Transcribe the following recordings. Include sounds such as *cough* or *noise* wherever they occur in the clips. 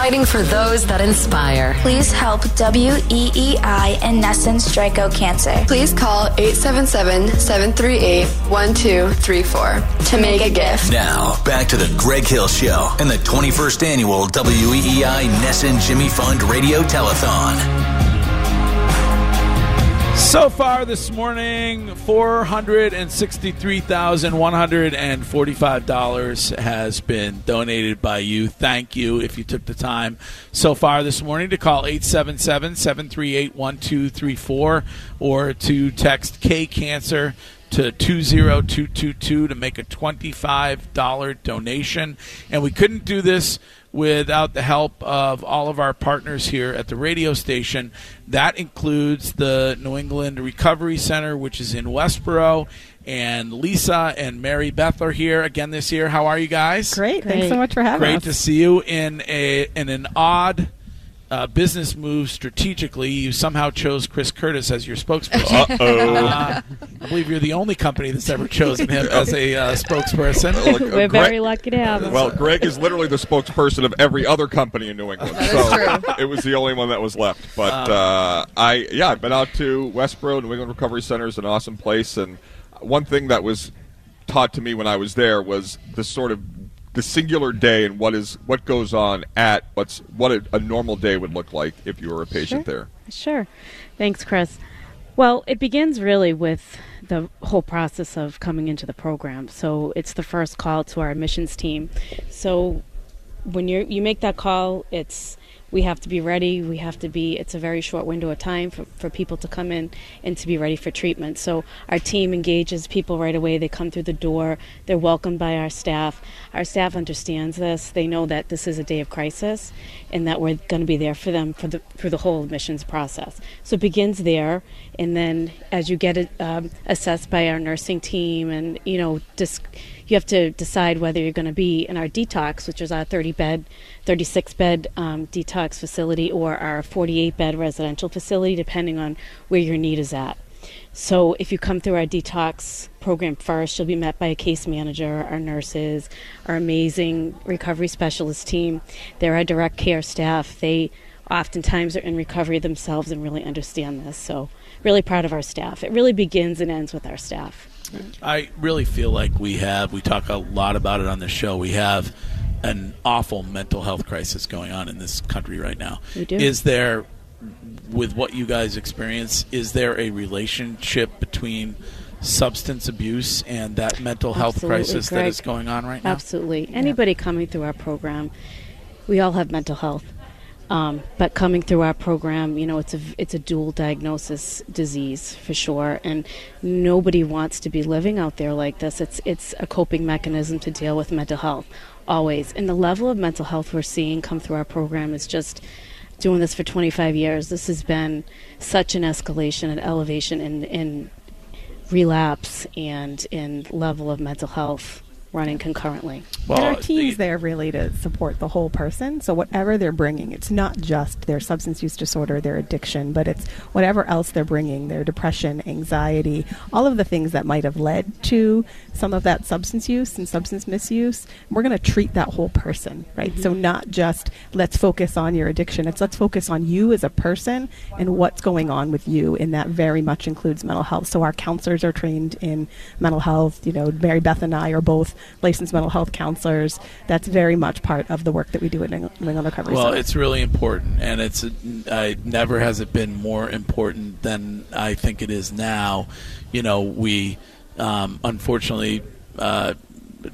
Fighting for those that inspire. Please help WEEI and NESN Strico Cancer. Please call 877-738-1234 to make a gift. Now, back to the Greg Hill Show and the 21st annual WEEI NESN Jimmy Fund Radio Telethon. So far this morning, $463,145 has been donated by you. Thank you if you took the time so far this morning to call 877 738 1234 or to text K Cancer to 20222 to make a $25 donation. And we couldn't do this without the help of all of our partners here at the radio station. That includes the New England Recovery Center, which is in Westboro. And Lisa and Mary Beth are here again this year. How are you guys? Great. Thanks so much for having Great us. to see you in a in an odd uh, business move strategically. You somehow chose Chris Curtis as your spokesperson. *laughs* Uh-oh. Uh, *laughs* I believe you're the only company that's ever chosen him as a uh, spokesperson. Look, uh, We're Greg- very lucky to have him. Well, Greg is literally the spokesperson of every other company in New England, so it was the only one that was left. But uh, I, yeah, I've been out to Westboro. New England Recovery Center is an awesome place, and one thing that was taught to me when I was there was the sort of the singular day and what is what goes on at what's what a, a normal day would look like if you were a patient Sure. there. Sure. Thanks, Chris. Well, it begins really with the whole process of coming into the program. So it's the first call to our admissions team. So when you you make that call, it's we have to be ready. We have to be. It's a very short window of time for, for people to come in and to be ready for treatment. So our team engages people right away. They come through the door. They're welcomed by our staff. Our staff understands this. They know that this is a day of crisis, and that we're going to be there for them for the for the whole admissions process. So it begins there, and then as you get um, assessed by our nursing team, and you know, dis- you have to decide whether you're going to be in our detox, which is our 30 bed, 36 bed um, detox facility, or our 48 bed residential facility, depending on where your need is at. So if you come through our detox program first, you'll be met by a case manager, our nurses, our amazing recovery specialist team. They're our direct care staff. They oftentimes are in recovery themselves and really understand this. So really proud of our staff. It really begins and ends with our staff. I really feel like we have, we talk a lot about it on the show, we have an awful mental health crisis going on in this country right now. We do. Is there, with what you guys experience, is there a relationship between substance abuse and that mental health Absolutely, crisis that Greg. is going on right now? Absolutely. Anybody coming through our program, we all have mental health. Um, but coming through our program, you know, it's a it's a dual diagnosis disease for sure, and nobody wants to be living out there like this. It's it's a coping mechanism to deal with mental health, always. And the level of mental health we're seeing come through our program is just doing this for 25 years. This has been such an escalation and elevation in in relapse and in level of mental health running concurrently. Well, and our team's the, there really to support the whole person. So whatever they're bringing, it's not just their substance use disorder, their addiction, but it's whatever else they're bringing, their depression, anxiety, all of the things that might have led to some of that substance use and substance misuse. We're going to treat that whole person, right? Mm-hmm. So not just let's focus on your addiction. It's let's focus on you as a person and what's going on with you, and that very much includes mental health. So our counselors are trained in mental health. You know, Mary Beth and I are both licensed mental health counselors. That's very much part of the work that we do at New England Recovery Well, Center. it's really important, and it's uh, never has it been more important than I think it is now. You know, we um, unfortunately. Uh,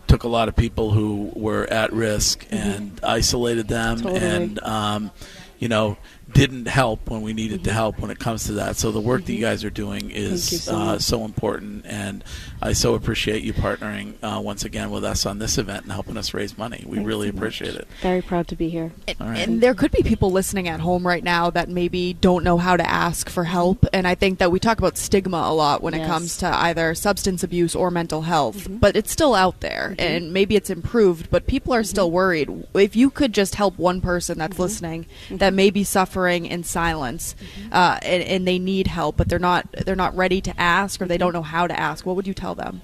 took a lot of people who were at risk mm-hmm. and isolated them totally. and um, you know didn't help when we needed to help when it comes to that. So the work that you guys are doing is so, uh, so important, and I so appreciate you partnering uh, once again with us on this event and helping us raise money. We Thanks really so appreciate it. Very proud to be here. And, and, there could be people listening at home right now that maybe don't know how to ask for help, and I think that we talk about stigma a lot when yes. it comes to either substance abuse or mental health, mm-hmm. but it's still out there, mm-hmm. and maybe it's improved, but people are mm-hmm. still worried. If you could just help one person that's mm-hmm. listening that may be suffering in silence mm-hmm. uh, and, and they need help, but they're not they're not ready to ask or they don't know how to ask. What would you tell them?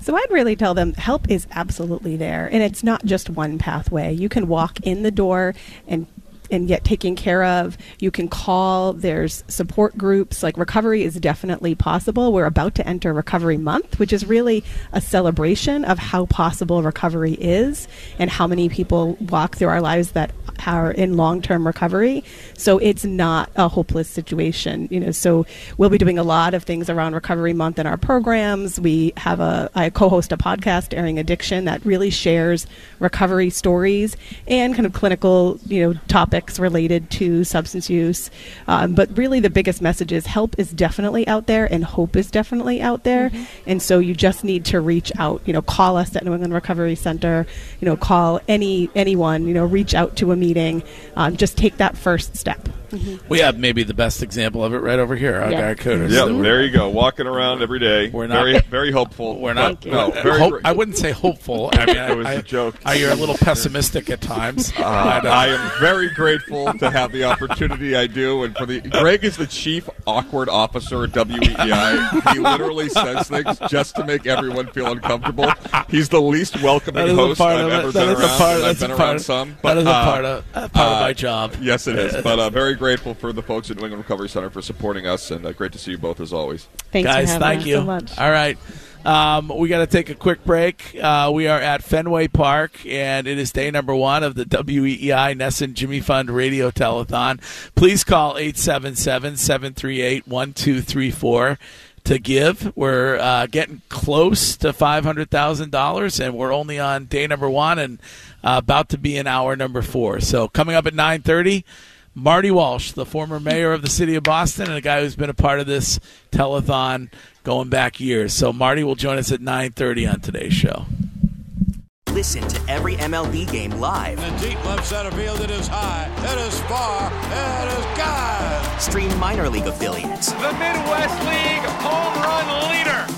So I'd really tell them help is absolutely there, and it's not just one pathway. You can walk in the door and and get taken care of. You can call. There's support groups. Like recovery is definitely possible. We're about to enter Recovery Month, which is really a celebration of how possible recovery is and how many people walk through our lives that are in long-term recovery. So it's not a hopeless situation, you know. So we'll be doing a lot of things around Recovery Month in our programs. We have a I co-host a podcast airing addiction that really shares recovery stories and kind of clinical, you know, topics related to substance use. Um, but really, the biggest message is help is definitely out there and hope is definitely out there. Mm-hmm. And so you just need to reach out. You know, call us at New England Recovery Center. You know, call any anyone. You know, reach out to a meeting. Um, just take that first step. Mm-hmm. We have maybe the best example of it right over here. Our yeah. guy Curtis. Yeah, there you go. Walking around every day. We're not very, very hopeful. We're not. No, very, hope, I wouldn't say hopeful. I mean, it was I, a joke. I, you're a little pessimistic at times. *laughs* Uh, I am very grateful to have the opportunity I do, and for the Greg is the chief awkward officer at WEEI. he literally says things just to make everyone feel uncomfortable. He's the least welcoming host I've ever been around. Part, I've been around some. But, that is a uh, part of uh, part of my job. Yes, it is. But uh, very grateful for the folks at New England Recovery Center for supporting us, and uh, great to see you both as always. Thanks, guys. thank you so much. All right. Um, we got to take a quick break. Uh, we are at Fenway Park, and it is day number one of the WEEI NESN Jimmy Fund Radio Telethon. Please call 877 738 1234 to give. We're uh, getting close to $500,000, and we're only on day number one and uh, about to be in hour number four. So coming up at 930, Marty Walsh, the former mayor of the city of Boston and a guy who's been a part of this telethon going back years. So Marty will join us at 9:30 on today's show. Listen to every MLB game live. In the deep left center field, it is high, it is far, it is God. Stream minor league affiliates. The Midwest League home run leader.